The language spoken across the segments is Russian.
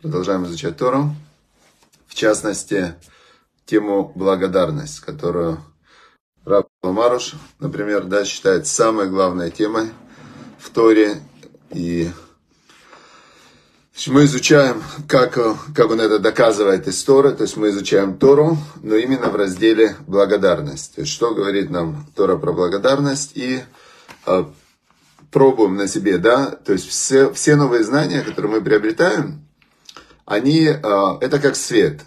Продолжаем изучать Тору. В частности, тему благодарность, которую Раб Маруш, например, да, считает самой главной темой в Торе. И мы изучаем, как, как он это доказывает из Торы, то есть мы изучаем Тору, но именно в разделе благодарность. То есть что говорит нам Тора про благодарность и э, пробуем на себе, да, то есть все, все новые знания, которые мы приобретаем, они, э, это как свет.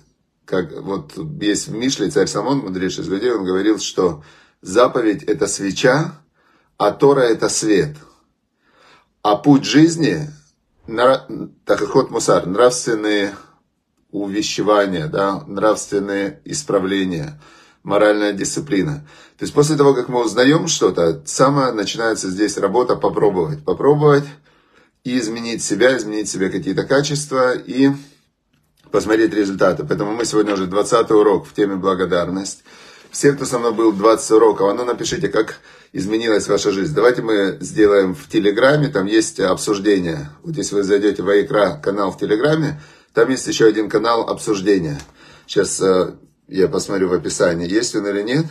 Как вот есть в Мишле царь Самон, мудрейший из людей, он говорил, что заповедь это свеча, а Тора это свет. А путь жизни так как ход мусар, нравственные увещевания, да, нравственные исправления, моральная дисциплина. То есть после того, как мы узнаем что-то, самое начинается здесь работа попробовать. Попробовать и изменить себя, изменить себе какие-то качества и посмотреть результаты. Поэтому мы сегодня уже 20 урок в теме благодарность. Все, кто со мной был 20 уроков, а ну напишите, как изменилась ваша жизнь. Давайте мы сделаем в Телеграме, там есть обсуждение. Вот если вы зайдете в Айкра канал в Телеграме, там есть еще один канал обсуждения. Сейчас э, я посмотрю в описании, есть он или нет.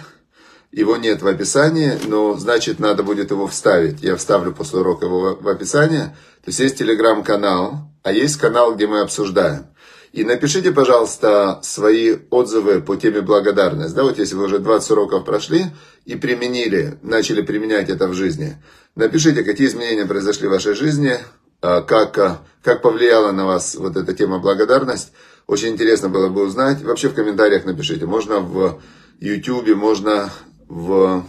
Его нет в описании, но значит надо будет его вставить. Я вставлю после урока его в описание. То есть есть телеграм-канал, а есть канал, где мы обсуждаем. И напишите, пожалуйста, свои отзывы по теме благодарность. Да, вот если вы уже 20 уроков прошли и применили, начали применять это в жизни, напишите, какие изменения произошли в вашей жизни, как, а, как повлияла на вас вот эта тема благодарность. Очень интересно было бы узнать. Вообще в комментариях напишите. Можно в YouTube, можно в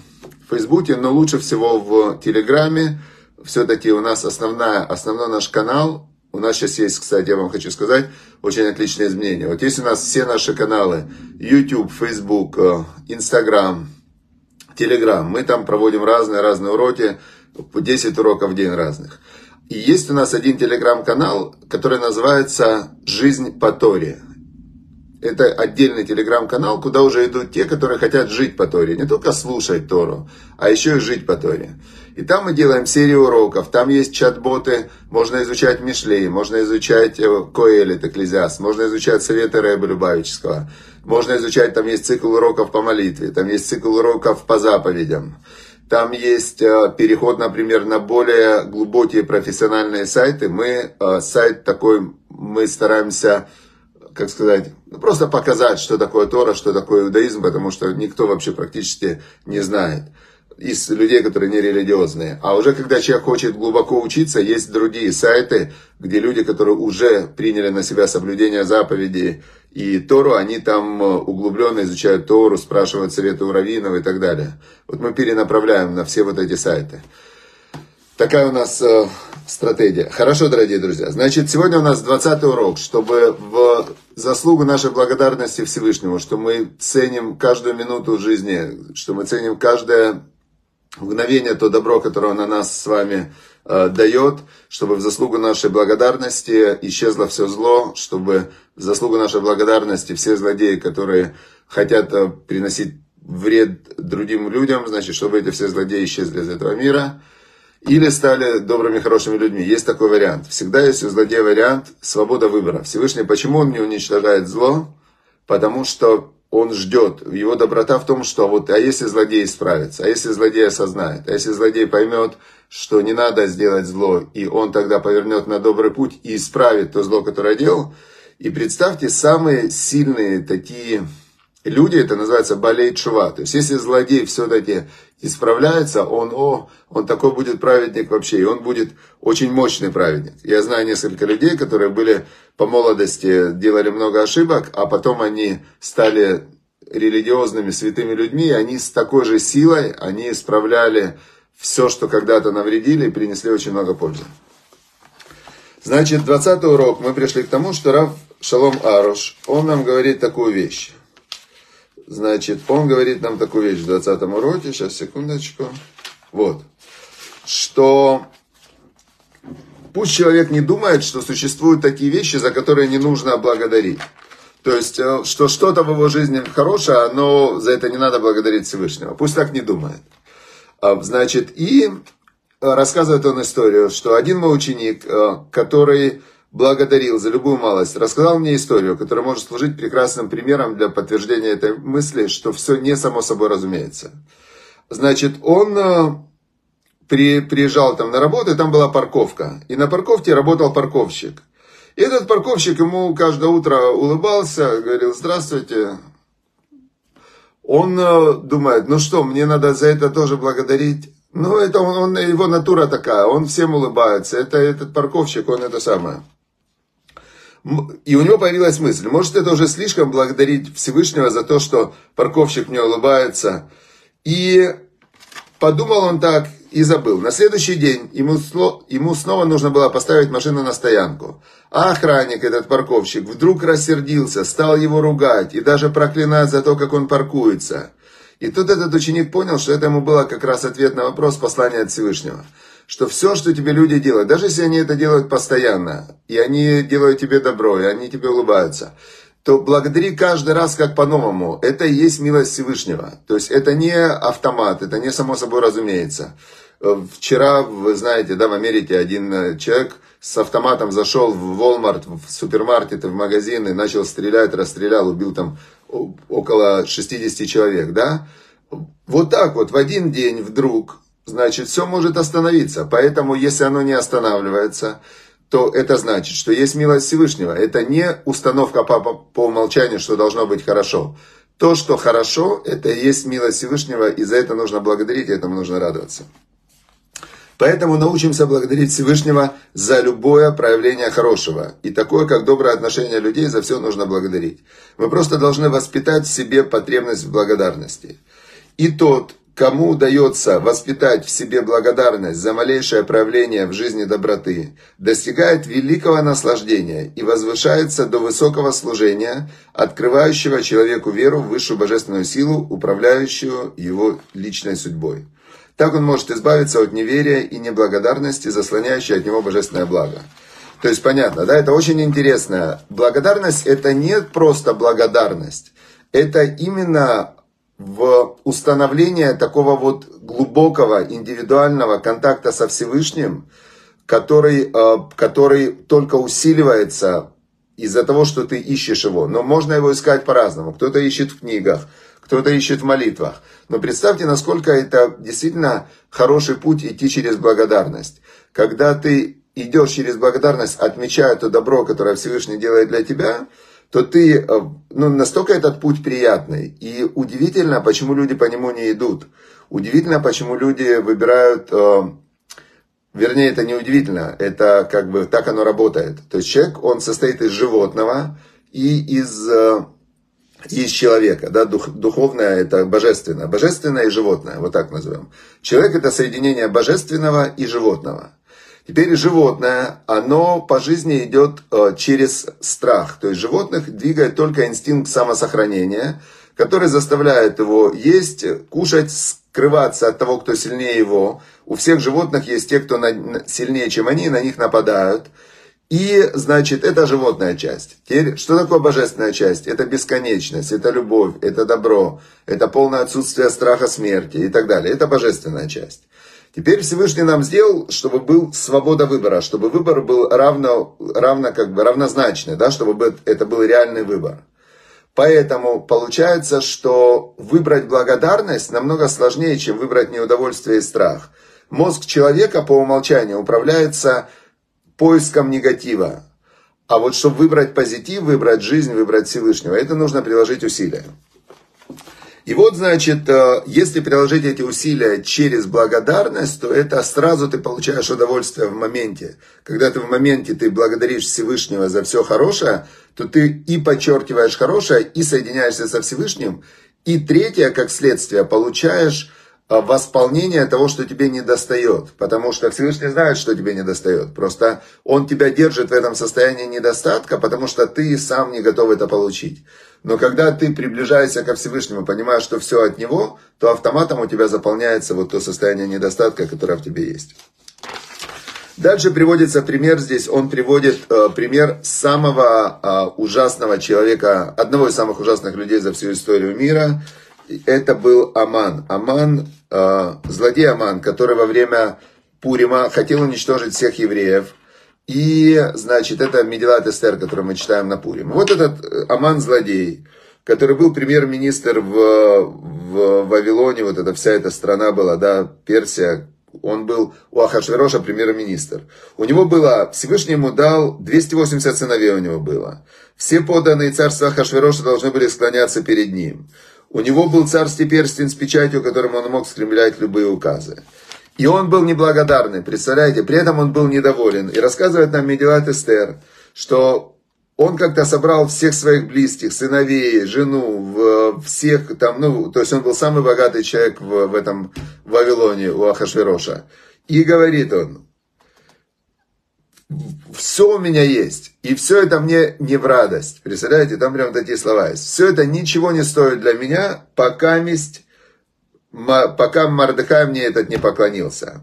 Фейсбуке, но лучше всего в Телеграме. Все-таки у нас основная, основной наш канал у нас сейчас есть, кстати, я вам хочу сказать, очень отличные изменения. Вот есть у нас все наши каналы, YouTube, Facebook, Instagram, Telegram. Мы там проводим разные-разные уроки, по 10 уроков в день разных. И есть у нас один телеграм-канал, который называется «Жизнь по Торе». Это отдельный телеграм-канал, куда уже идут те, которые хотят жить по Торе. Не только слушать Тору, а еще и жить по Торе. И там мы делаем серию уроков. Там есть чат-боты, можно изучать Мишлей, можно изучать э, Коэлит, Экклезиаст, можно изучать советы Рэба Любавического. Можно изучать, там есть цикл уроков по молитве, там есть цикл уроков по заповедям. Там есть э, переход, например, на более глубокие профессиональные сайты. Мы э, сайт такой, мы стараемся, как сказать, просто показать, что такое Тора, что такое иудаизм, потому что никто вообще практически не знает из людей, которые не религиозные. А уже когда человек хочет глубоко учиться, есть другие сайты, где люди, которые уже приняли на себя соблюдение заповедей и Тору, они там э, углубленно изучают Тору, спрашивают советы у раввинов и так далее. Вот мы перенаправляем на все вот эти сайты. Такая у нас э, стратегия. Хорошо, дорогие друзья. Значит, сегодня у нас 20 урок, чтобы в заслугу нашей благодарности Всевышнему, что мы ценим каждую минуту жизни, что мы ценим каждое мгновение, то добро, которое на нас с вами дает, чтобы в заслугу нашей благодарности исчезло все зло, чтобы в заслугу нашей благодарности все злодеи, которые хотят э, приносить вред другим людям, значит, чтобы эти все злодеи исчезли из этого мира, или стали добрыми, хорошими людьми. Есть такой вариант. Всегда есть у злодея вариант свобода выбора. Всевышний, почему он не уничтожает зло? Потому что он ждет. Его доброта в том, что вот, а если злодей справится, а если злодей осознает, а если злодей поймет, что не надо сделать зло, и он тогда повернет на добрый путь и исправит то зло, которое делал. И представьте, самые сильные такие люди, это называется болей чува. То есть, если злодей все-таки исправляется, он, о, он такой будет праведник вообще, и он будет очень мощный праведник. Я знаю несколько людей, которые были по молодости, делали много ошибок, а потом они стали религиозными святыми людьми, и они с такой же силой, они исправляли все, что когда-то навредили, принесли очень много пользы. Значит, 20 урок мы пришли к тому, что Рав Шалом Аруш, он нам говорит такую вещь. Значит, он говорит нам такую вещь в 20 уроке, сейчас, секундочку. Вот. Что пусть человек не думает, что существуют такие вещи, за которые не нужно благодарить. То есть, э, что что-то в его жизни хорошее, но за это не надо благодарить Всевышнего. Пусть так не думает. А, значит, и рассказывает он историю, что один мой ученик, который благодарил за любую малость, рассказал мне историю, которая может служить прекрасным примером для подтверждения этой мысли, что все не само собой разумеется. Значит, он при, приезжал там на работу, и там была парковка. И на парковке работал парковщик. И этот парковщик ему каждое утро улыбался, говорил, здравствуйте. Он э, думает, ну что, мне надо за это тоже благодарить. Ну, это он, он, его натура такая, он всем улыбается. Это этот парковщик, он это самое. И у него появилась мысль, может это уже слишком благодарить Всевышнего за то, что парковщик мне улыбается. И подумал он так и забыл. На следующий день ему, ему снова нужно было поставить машину на стоянку. А охранник, этот парковщик, вдруг рассердился, стал его ругать и даже проклинать за то, как он паркуется. И тут этот ученик понял, что это ему было как раз ответ на вопрос послания от Всевышнего что все, что тебе люди делают, даже если они это делают постоянно, и они делают тебе добро, и они тебе улыбаются, то благодари каждый раз как по-новому. Это и есть милость Всевышнего. То есть это не автомат, это не само собой разумеется. Вчера, вы знаете, да, в Америке один человек с автоматом зашел в Walmart, в супермаркеты, в магазины, начал стрелять, расстрелял, убил там около 60 человек, да. Вот так вот в один день вдруг значит, все может остановиться. Поэтому, если оно не останавливается, то это значит, что есть милость Всевышнего. Это не установка по, по умолчанию, что должно быть хорошо. То, что хорошо, это и есть милость Всевышнего, и за это нужно благодарить, и этому нужно радоваться. Поэтому научимся благодарить Всевышнего за любое проявление хорошего. И такое, как доброе отношение людей, за все нужно благодарить. Мы просто должны воспитать в себе потребность в благодарности. И тот, Кому удается воспитать в себе благодарность за малейшее проявление в жизни доброты, достигает великого наслаждения и возвышается до высокого служения, открывающего человеку веру в высшую божественную силу, управляющую его личной судьбой. Так он может избавиться от неверия и неблагодарности, заслоняющей от него божественное благо. То есть понятно, да, это очень интересно. Благодарность это не просто благодарность, это именно в установление такого вот глубокого индивидуального контакта со Всевышним, который, э, который только усиливается из-за того, что ты ищешь его. Но можно его искать по-разному. Кто-то ищет в книгах, кто-то ищет в молитвах. Но представьте, насколько это действительно хороший путь идти через благодарность. Когда ты идешь через благодарность, отмечая то добро, которое Всевышний делает для тебя – то ты, э, ну, настолько этот путь приятный. И удивительно, почему люди по нему не идут. Удивительно, почему люди выбирают, э, вернее, это не удивительно, это как бы так оно работает. То есть человек, он состоит из животного и из, э, из человека, да, дух, духовное это божественное, божественное и животное, вот так назовем. Человек это соединение божественного и животного. Теперь животное, оно по жизни идет э, через страх. То есть животных двигает только инстинкт самосохранения, который заставляет его есть, кушать, скрываться от того, кто сильнее его. У всех животных есть те, кто сильнее, чем они, на них нападают. И, значит, это животная часть. Теперь, что такое божественная часть? Это бесконечность, это любовь, это добро, это полное отсутствие страха смерти и так далее. Это божественная часть. Теперь Всевышний нам сделал, чтобы был свобода выбора, чтобы выбор был равно, равно как бы равнозначный, да, чтобы это был реальный выбор. Поэтому получается, что выбрать благодарность намного сложнее, чем выбрать неудовольствие и страх. Мозг человека по умолчанию управляется поиском негатива. А вот чтобы выбрать позитив, выбрать жизнь, выбрать Всевышнего, это нужно приложить усилия. И вот, значит, э, если приложить эти усилия через благодарность, то это сразу ты получаешь удовольствие в моменте. Когда ты в моменте ты благодаришь Всевышнего за все хорошее, то ты и подчеркиваешь хорошее, и соединяешься со Всевышним. И третье, как следствие, получаешь восполнение того, что тебе не достает. Потому что Всевышний знает, что тебе не достает. Просто Он тебя держит в этом состоянии недостатка, потому что ты сам не готов это получить. Но когда ты приближаешься ко Всевышнему, понимаешь, что все от Него, то автоматом у тебя заполняется вот то состояние недостатка, которое в тебе есть. Дальше приводится пример здесь, он приводит э, пример самого э, ужасного человека, одного из самых ужасных людей за всю историю мира. Это был Аман. Аман, э, злодей Аман, который во время Пурима хотел уничтожить всех евреев. И, значит, это Медилат Эстер, который мы читаем на Пурим. Вот этот э, Аман злодей, который был премьер-министр в, в Вавилоне, вот эта вся эта страна была, да, Персия, он был у Ахашвероша премьер-министр. У него было, Всевышний ему дал, 280 сыновей у него было. Все поданные царства Ахашвероша должны были склоняться перед ним. У него был царский перстень с печатью, которым он мог скремлять любые указы. И он был неблагодарный, представляете? При этом он был недоволен. И рассказывает нам Медилат Эстер, что он как-то собрал всех своих близких, сыновей, жену, всех там, ну, то есть он был самый богатый человек в, в этом Вавилоне у Ахашвероша. И говорит он, все у меня есть, и все это мне не в радость. Представляете, там прям такие слова есть. Все это ничего не стоит для меня, пока месть пока Мардыхай мне этот не поклонился.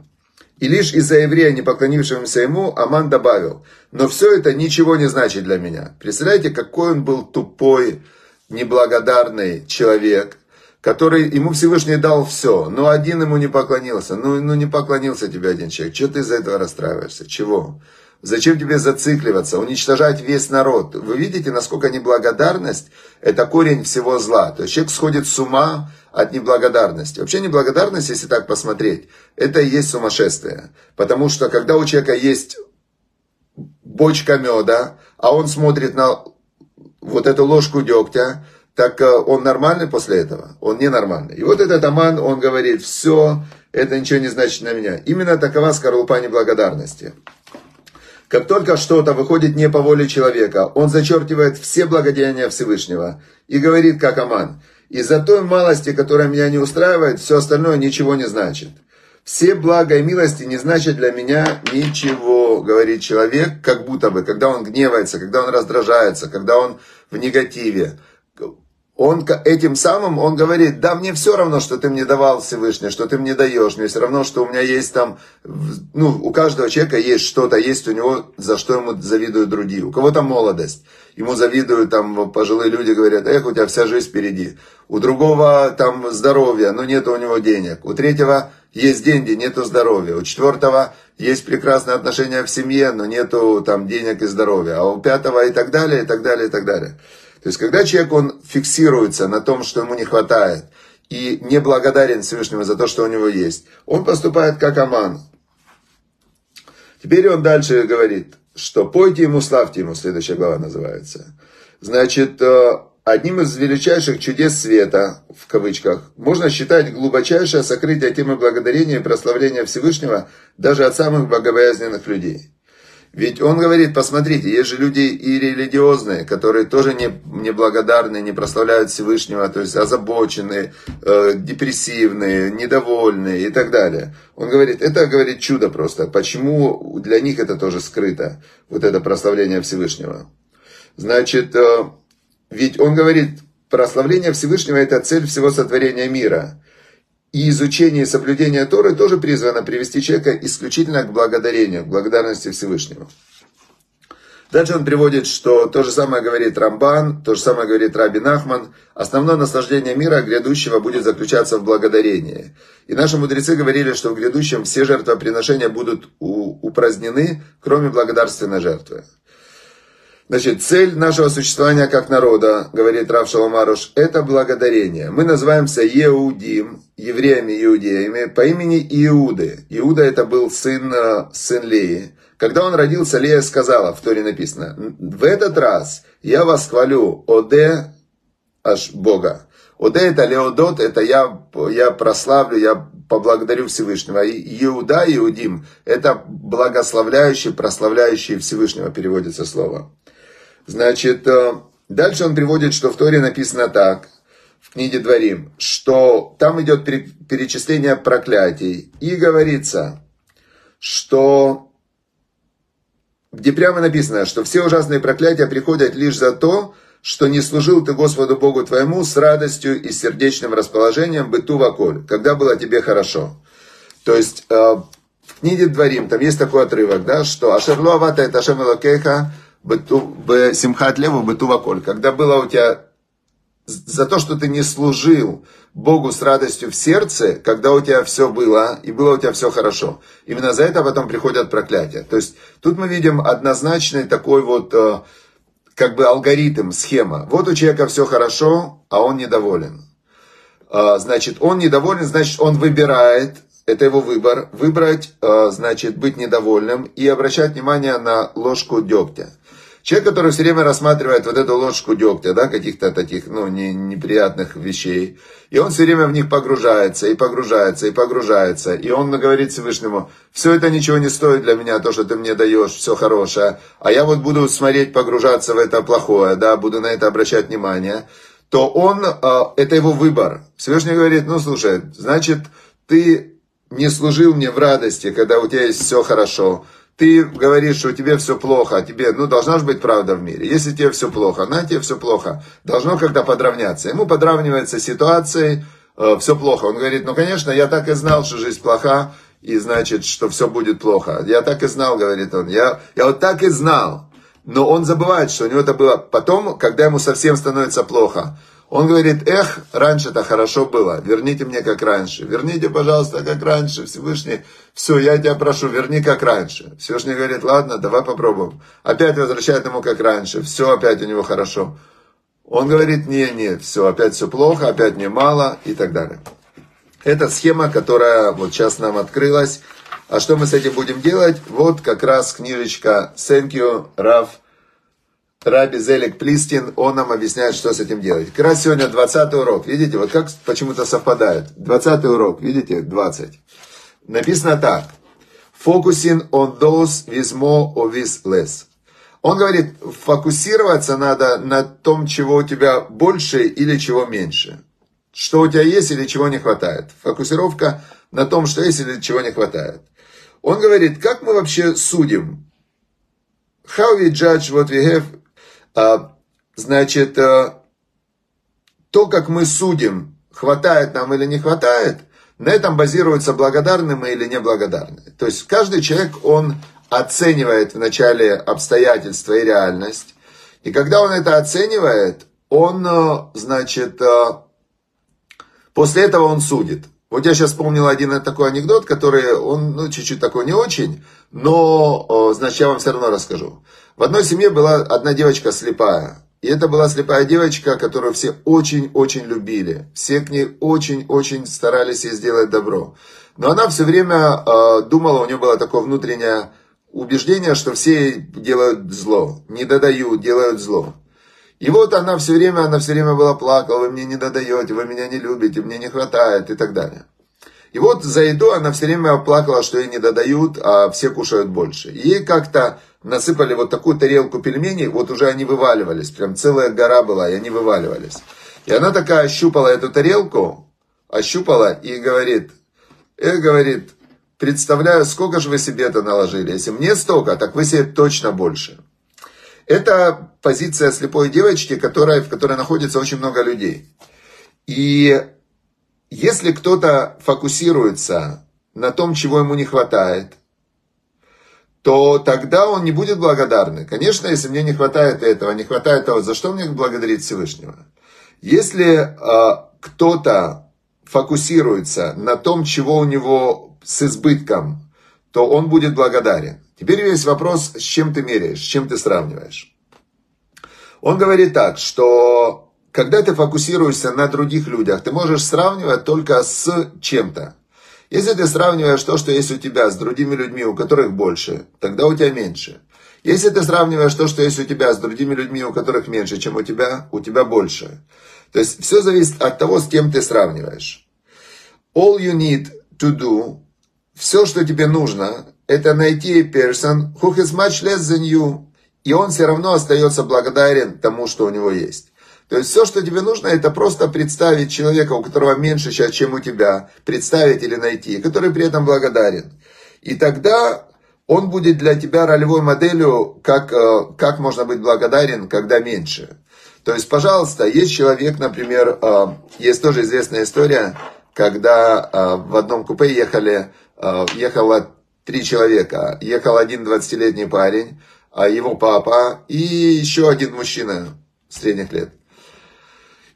И лишь из-за еврея, не поклонившегося ему, Аман добавил, но все это ничего не значит для меня. Представляете, какой он был тупой, неблагодарный человек, который ему Всевышний дал все, но один ему не поклонился. Ну, ну не поклонился тебе один человек. Чего ты из-за этого расстраиваешься? Чего? Зачем тебе зацикливаться, уничтожать весь народ? Вы видите, насколько неблагодарность – это корень всего зла. То есть человек сходит с ума от неблагодарности. Вообще неблагодарность, если так посмотреть, это и есть сумасшествие. Потому что когда у человека есть бочка меда, а он смотрит на вот эту ложку дегтя, так э, он нормальный после этого? Он ненормальный. И вот этот Аман, он говорит, все, это ничего не значит на меня. Именно такова скорлупа неблагодарности. Как только что-то выходит не по воле человека, он зачеркивает все благодеяния Всевышнего и говорит, как Аман, из-за той малости, которая меня не устраивает, все остальное ничего не значит. Все блага и милости не значат для меня ничего, говорит человек, как будто бы, когда он гневается, когда он раздражается, когда он в негативе он этим самым, он говорит, да, мне все равно, что ты мне давал Всевышний, что ты мне даешь, мне все равно, что у меня есть там, ну, у каждого человека есть что-то, есть у него, за что ему завидуют другие. У кого-то молодость, ему завидуют там пожилые люди, говорят, эх, у тебя вся жизнь впереди. У другого там здоровье, но нет у него денег. У третьего есть деньги, нету здоровья. У четвертого есть прекрасные отношения в семье, но нету там денег и здоровья. А у пятого и так далее, и так далее, и так далее. То есть, когда человек, он фиксируется на том, что ему не хватает, и не благодарен Всевышнему за то, что у него есть, он поступает как Аман. Теперь он дальше говорит, что пойте ему, славьте ему, следующая глава называется. Значит, э, одним из величайших чудес света, в кавычках, можно считать глубочайшее сокрытие темы благодарения и прославления Всевышнего даже от самых богобоязненных людей. Ведь он говорит, посмотрите, есть же люди и религиозные, которые тоже не, не благодарны, не прославляют Всевышнего, то есть озабоченные, э, депрессивные, недовольные и так далее. Он говорит, это, говорит, чудо просто. Почему для них это тоже скрыто, вот это прославление Всевышнего? Значит, э, ведь он говорит, прославление Всевышнего это цель всего сотворения мира. И изучение и соблюдение Торы тоже призвано привести человека исключительно к благодарению, к благодарности Всевышнему. Дальше он приводит, что то же самое говорит Рамбан, то же самое говорит Раби Нахман. Основное наслаждение мира грядущего будет заключаться в благодарении. И наши мудрецы говорили, что в грядущем все жертвоприношения будут упразднены, кроме благодарственной жертвы. Значит, цель нашего существования как народа, говорит Рав Шаламаруш, это благодарение. Мы называемся Еудим, евреями-иудеями, по имени Иуды. Иуда это был сын, э, сын Леи. Когда он родился, Лея сказала, в Торе написано, в этот раз я вас хвалю, Оде, аж Бога. Оде это Леодот, это я, я прославлю, я поблагодарю Всевышнего. И Иуда, Иудим, это благословляющий, прославляющий Всевышнего, переводится слово. Значит, э, дальше он приводит, что в Торе написано так, в книге Дворим, что там идет перечисление проклятий. И говорится, что где прямо написано, что все ужасные проклятия приходят лишь за то, что не служил ты Господу Богу твоему с радостью и сердечным расположением быту ваколь, когда было тебе хорошо. То есть, э, в книге Дворим, там есть такой отрывок, да, что Ашерло авата это Ашем Элокеха, Симхат Леву Бетува Коль. Когда было у тебя за то, что ты не служил Богу с радостью в сердце, когда у тебя все было, и было у тебя все хорошо. Именно за это потом приходят проклятия. То есть тут мы видим однозначный такой вот э, как бы алгоритм, схема. Вот у человека все хорошо, а он недоволен. А, значит, он недоволен, значит, он выбирает, это его выбор, выбрать, э, значит, быть недовольным и обращать внимание на ложку дегтя. Человек, который все время рассматривает вот эту ложку дегтя, да, каких-то таких, ну, не, неприятных вещей, и он все время в них погружается, и погружается, и погружается, и он говорит Всевышнему, все это ничего не стоит для меня, то, что ты мне даешь, все хорошее, а я вот буду смотреть, погружаться в это плохое, да, буду на это обращать внимание, то он, а, это его выбор. Всевышний говорит, ну, слушай, значит, ты не служил мне в радости, когда у тебя есть все хорошо, ты говоришь, что тебе все плохо, а тебе, ну, должна же быть правда в мире. Если тебе все плохо, на тебе все плохо, должно когда подравняться. Ему подравнивается ситуацией, э, все плохо. Он говорит, ну, конечно, я так и знал, что жизнь плоха, и значит, что все будет плохо. Я так и знал, говорит он, я, я вот так и знал. Но он забывает, что у него это было потом, когда ему совсем становится плохо. Он говорит, эх, раньше-то хорошо было, верните мне как раньше. Верните, пожалуйста, как раньше. Всевышний, все, я тебя прошу, верни как раньше. Всевышний говорит, ладно, давай попробуем. Опять возвращает ему как раньше, все опять у него хорошо. Он говорит, не, не, все, опять все плохо, опять мне мало и так далее. Это схема, которая вот сейчас нам открылась. А что мы с этим будем делать? Вот как раз книжечка Thank you, Раф Раби Зелик Плистин, он нам объясняет, что с этим делать. Как раз сегодня 20 урок, видите, вот как почему-то совпадает. 20 урок, видите, 20. Написано так. Focusing on those with more or with less. Он говорит, фокусироваться надо на том, чего у тебя больше или чего меньше. Что у тебя есть или чего не хватает. Фокусировка на том, что есть или чего не хватает. Он говорит, как мы вообще судим? How we judge what we have значит, э, то, как мы судим, хватает нам или не хватает, на этом базируется, благодарны мы или неблагодарны. То есть каждый человек, он оценивает вначале обстоятельства и реальность. И когда он это оценивает, он, э, значит, э, после этого он судит. Вот я сейчас вспомнил один такой анекдот, который, он, ну, чуть-чуть такой не очень, но, значит, я вам все равно расскажу. В одной семье была одна девочка слепая. И это была слепая девочка, которую все очень-очень любили. Все к ней очень-очень старались ей сделать добро. Но она все время э, думала, у нее было такое внутреннее убеждение, что все делают зло, не додают, делают зло. И вот она все время, она все время была плакала, вы мне не додаете, вы меня не любите, мне не хватает и так далее. И вот за еду она все время плакала, что ей не додают, а все кушают больше. И ей как-то насыпали вот такую тарелку пельменей, вот уже они вываливались, прям целая гора была, и они вываливались. И она такая ощупала эту тарелку, ощупала и говорит, э, говорит, представляю, сколько же вы себе это наложили. Если мне столько, так вы себе точно больше. Это позиция слепой девочки, которая, в которой находится очень много людей. И если кто-то фокусируется на том, чего ему не хватает, то тогда он не будет благодарный. Конечно, если мне не хватает этого, не хватает того, за что мне благодарить Всевышнего? Если э, кто-то фокусируется на том, чего у него с избытком, то он будет благодарен. Теперь есть вопрос, с чем ты меряешь, с чем ты сравниваешь. Он говорит так, что когда ты фокусируешься на других людях, ты можешь сравнивать только с чем-то. Если ты сравниваешь то, что есть у тебя с другими людьми, у которых больше, тогда у тебя меньше. Если ты сравниваешь то, что есть у тебя с другими людьми, у которых меньше, чем у тебя, у тебя больше. То есть все зависит от того, с кем ты сравниваешь. All you need to do, все, что тебе нужно, это найти person who has much less than you, и он все равно остается благодарен тому, что у него есть. То есть все, что тебе нужно, это просто представить человека, у которого меньше сейчас, чем у тебя, представить или найти, который при этом благодарен. И тогда он будет для тебя ролевой моделью, как, э, как можно быть благодарен, когда меньше. То есть, пожалуйста, есть человек, например, э, есть тоже известная история, когда э, в одном купе ехали, ехало три человека. Ехал один 20-летний парень, а его папа и еще один мужчина средних лет.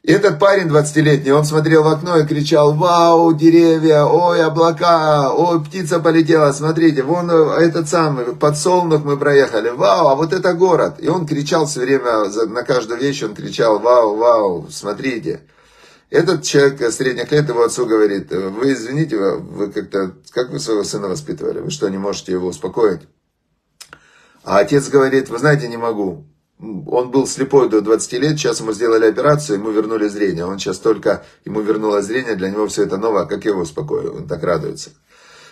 И этот парень 20-летний, он смотрел в окно и кричал, вау, деревья, ой, облака, ой, птица полетела, смотрите, вон этот самый, подсолнух мы проехали, вау, а вот это город. И он кричал все время, на каждую вещь он кричал, вау, вау, смотрите. Этот человек средних лет его отцу говорит, вы извините, вы как-то, как вы своего сына воспитывали, вы что, не можете его успокоить? А отец говорит, вы знаете, не могу. Он был слепой до 20 лет, сейчас ему сделали операцию, ему вернули зрение. Он сейчас только, ему вернуло зрение, для него все это новое, как я его успокою, он так радуется.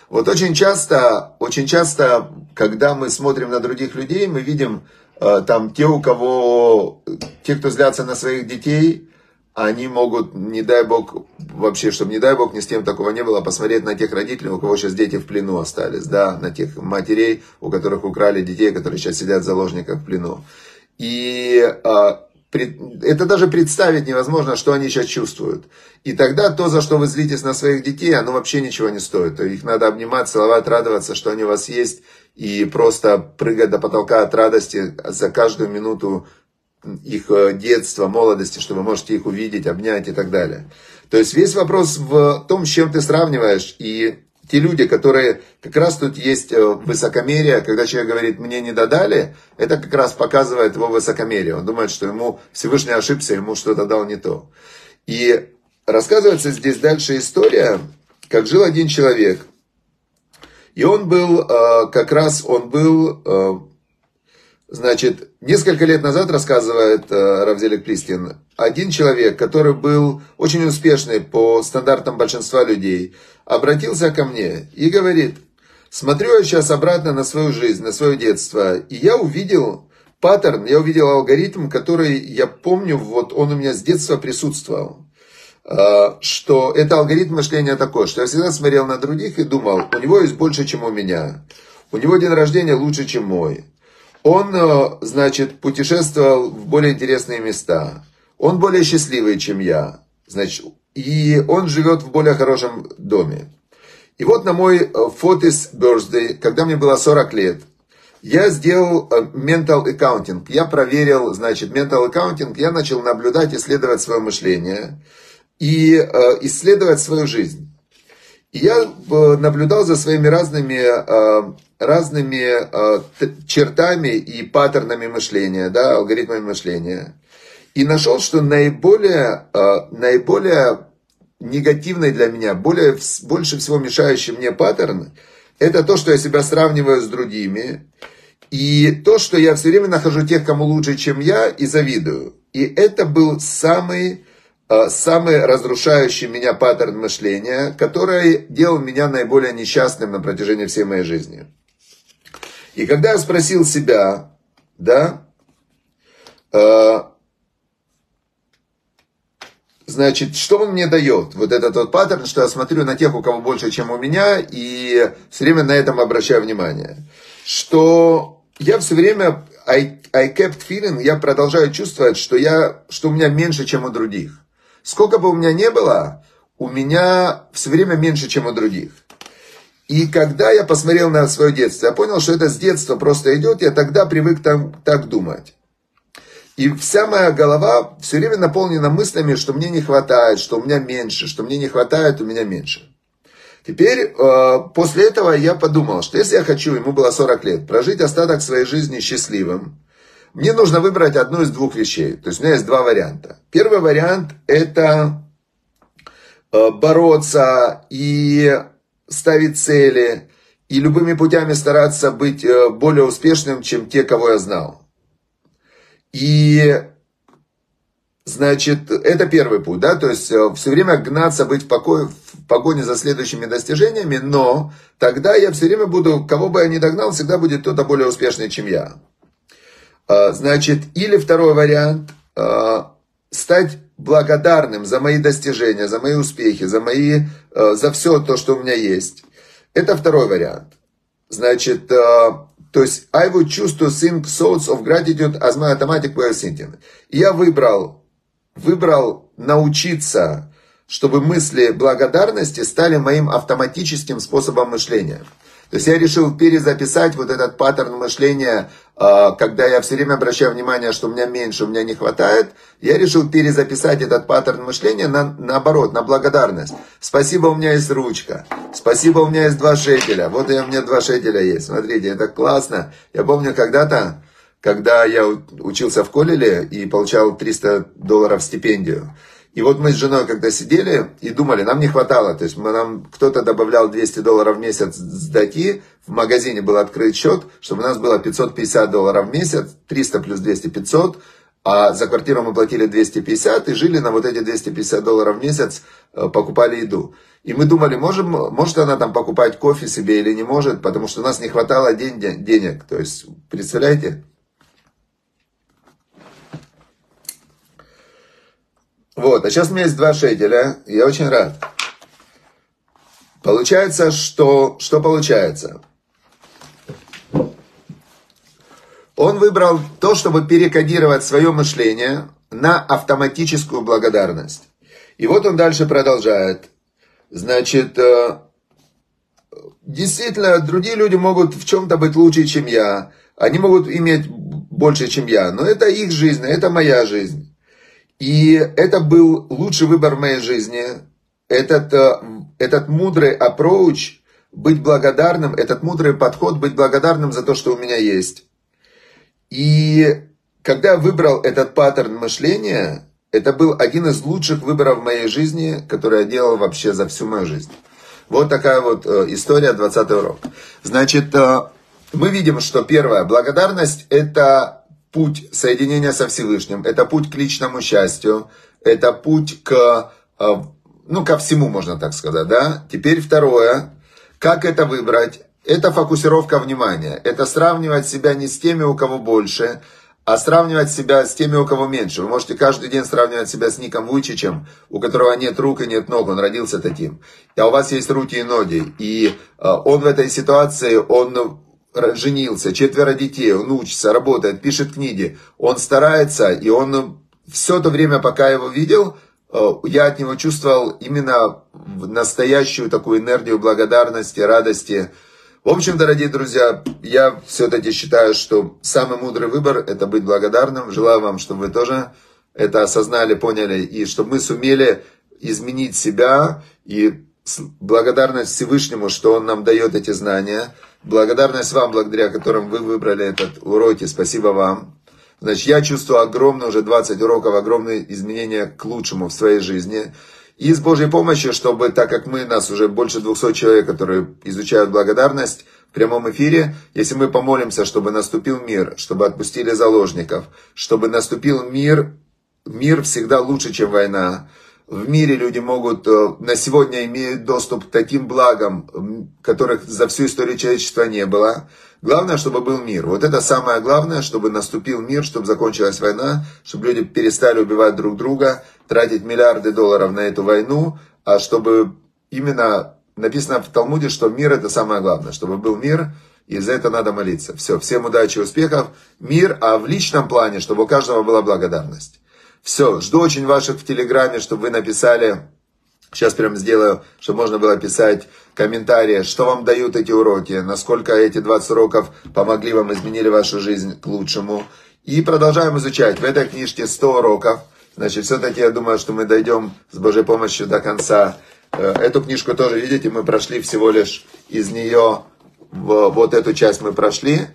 Вот очень часто, очень часто, когда мы смотрим на других людей, мы видим э, там те, у кого, те, кто злятся на своих детей, они могут, не дай бог, вообще, чтобы не дай бог, ни с тем такого не было, посмотреть на тех родителей, у кого сейчас дети в плену остались, да, на тех матерей, у которых украли детей, которые сейчас сидят в заложниках в плену. И а, это даже представить невозможно, что они сейчас чувствуют. И тогда то, за что вы злитесь на своих детей, оно вообще ничего не стоит. То их надо обнимать, целовать, радоваться, что они у вас есть, и просто прыгать до потолка от радости за каждую минуту их э, детства, молодости, что вы можете их увидеть, обнять и так далее. То есть весь вопрос в том, с чем ты сравниваешь. И те люди, которые, как раз тут есть э, высокомерие, когда человек говорит, мне не додали, это как раз показывает его высокомерие. Он думает, что ему Всевышний ошибся, ему что-то дал не то. И рассказывается здесь дальше история, как жил один человек. И он был, э, как раз он был Значит, несколько лет назад, рассказывает э, Равзелик Плистин, один человек, который был очень успешный по стандартам большинства людей, обратился ко мне и говорит, смотрю я сейчас обратно на свою жизнь, на свое детство, и я увидел паттерн, я увидел алгоритм, который я помню, вот он у меня с детства присутствовал. Э, что это алгоритм мышления такой, что я всегда смотрел на других и думал, у него есть больше, чем у меня. У него день рождения лучше, чем мой. Он, э, значит, путешествовал в более интересные места. Он более счастливый, чем я. Значит, и он живет в более хорошем доме. И вот на мой 40th э, birthday, когда мне было 40 лет, я сделал э, mental accounting. Я проверил, значит, accounting. Я начал наблюдать, исследовать свое мышление и исследовать свою жизнь. И я наблюдал за своими разными разными э, чертами и паттернами мышления, да, алгоритмами мышления. И нашел, что наиболее, э, наиболее негативный для меня, более, больше всего мешающий мне паттерн, это то, что я себя сравниваю с другими, и то, что я все время нахожу тех, кому лучше, чем я, и завидую. И это был самый Э, самый разрушающий меня паттерн мышления, который делал меня наиболее несчастным на протяжении всей моей жизни. И когда я спросил себя, да, э, значит, что он мне дает? Вот этот вот паттерн, что я смотрю на тех, у кого больше, чем у меня, и все время на этом обращаю внимание. Что я все время, I, I kept feeling, я продолжаю чувствовать, что, я, что у меня меньше, чем у других. Сколько бы у меня не было, у меня все время меньше, чем у других. И когда я посмотрел на свое детство, я понял, что это с детства просто идет, я тогда привык там, так думать. И вся моя голова все время наполнена мыслями, что мне не хватает, что у меня меньше, что мне не хватает, у меня меньше. Теперь, э, после этого я подумал, что если я хочу, ему было 40 лет, прожить остаток своей жизни счастливым, мне нужно выбрать одну из двух вещей. То есть у меня есть два варианта. Первый вариант это э, бороться и ставить цели, и любыми путями стараться быть э, более успешным, чем те, кого я знал. И, значит, это первый путь, да, то есть э, все время гнаться, быть в, покое, в погоне за следующими достижениями, но тогда я все время буду, кого бы я ни догнал, всегда будет кто-то более успешный, чем я. А, значит, или второй вариант, а, стать благодарным за мои достижения, за мои успехи, за, мои, а, за все то, что у меня есть. Это второй вариант. Значит, то есть, I would choose to sing songs of gratitude as my automatic way of thinking. Я выбрал, выбрал научиться, чтобы мысли благодарности стали моим автоматическим способом мышления. То есть я решил перезаписать вот этот паттерн мышления а, когда я все время обращаю внимание, что у меня меньше, у меня не хватает, я решил перезаписать этот паттерн мышления на, наоборот, на благодарность. Спасибо, у меня есть ручка. Спасибо, у меня есть два шекеля. Вот у меня два шекеля есть. Смотрите, это классно. Я помню когда-то, когда я учился в колледже и получал 300 долларов стипендию. И вот мы с женой когда сидели и думали, нам не хватало, то есть мы, нам кто-то добавлял 200 долларов в месяц сдаки, в магазине был открыт счет, чтобы у нас было 550 долларов в месяц, 300 плюс 200, 500, а за квартиру мы платили 250 и жили на вот эти 250 долларов в месяц, э, покупали еду. И мы думали, можем, может она там покупать кофе себе или не может, потому что у нас не хватало день, денег. То есть, представляете? Вот, а сейчас у меня есть два шекеля, я очень рад. Получается, что, что получается? Он выбрал то, чтобы перекодировать свое мышление на автоматическую благодарность. И вот он дальше продолжает. Значит, э, действительно, другие люди могут в чем-то быть лучше, чем я. Они могут иметь больше, чем я. Но это их жизнь, это моя жизнь. И это был лучший выбор в моей жизни. Этот, э, этот мудрый approach, быть благодарным, этот мудрый подход, быть благодарным за то, что у меня есть. И когда я выбрал этот паттерн мышления, это был один из лучших выборов в моей жизни, который я делал вообще за всю мою жизнь. Вот такая вот э, история, 20 урок. Значит, э, мы видим, что первое, благодарность это путь соединения со Всевышним, это путь к личному счастью, это путь к, э, ну, ко всему, можно так сказать, да. Теперь второе, как это выбрать? Это фокусировка внимания, это сравнивать себя не с теми, у кого больше, а сравнивать себя с теми, у кого меньше. Вы можете каждый день сравнивать себя с Ником Вуйчичем, у которого нет рук и нет ног, он родился таким. А у вас есть руки и ноги. И э, он в этой ситуации, он женился, четверо детей, он учится, работает, пишет книги, он старается, и он все то время, пока я его видел, э, я от него чувствовал именно настоящую такую энергию благодарности, радости. В общем, дорогие друзья, я все-таки считаю, что самый мудрый выбор – это быть благодарным. Желаю вам, чтобы вы тоже это осознали, поняли, и чтобы мы сумели изменить себя и благодарность Всевышнему, что Он нам дает эти знания – Благодарность вам, благодаря которым вы выбрали этот урок. Спасибо вам. Значит, я чувствую огромное, уже 20 уроков, огромные изменения к лучшему в своей жизни. И с Божьей помощью, чтобы, так как мы, нас уже больше 200 человек, которые изучают благодарность в прямом эфире, если мы помолимся, чтобы наступил мир, чтобы отпустили заложников, чтобы наступил мир, мир всегда лучше, чем война, в мире люди могут э, на сегодня имеют доступ к таким благам, которых за всю историю человечества не было. Главное, чтобы был мир. Вот это самое главное, чтобы наступил мир, чтобы закончилась война, чтобы люди перестали убивать друг друга, тратить миллиарды долларов на эту войну, а чтобы именно написано в Талмуде, что мир это самое главное, чтобы был мир, и за это надо молиться. Все, всем удачи, успехов, мир, а в личном плане, чтобы у каждого была благодарность. Все, жду очень ваших в Телеграме, чтобы вы написали, сейчас прям сделаю, чтобы можно было писать комментарии, что вам дают эти уроки, насколько эти 20 уроков помогли вам, изменили вашу жизнь к лучшему. И продолжаем изучать. В этой книжке 100 уроков. Значит, все-таки я думаю, что мы дойдем с Божьей помощью до конца. Э, эту книжку тоже, видите, мы прошли всего лишь из нее, вот эту часть мы прошли.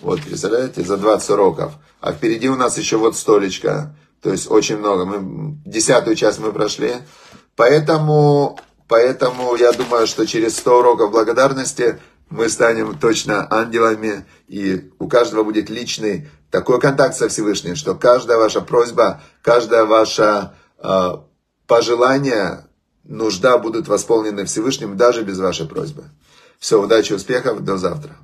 Вот, представляете, за 20 уроков. А впереди у нас еще вот столечко. То есть очень много. Мы, десятую часть мы прошли. Поэтому, поэтому я думаю, что через 100 уроков благодарности мы станем точно ангелами, и у каждого будет личный такой контакт со Всевышним, что каждая ваша просьба, каждая ваша э, пожелание, нужда будут восполнены Всевышним даже без вашей просьбы. Все, удачи, успехов, до завтра.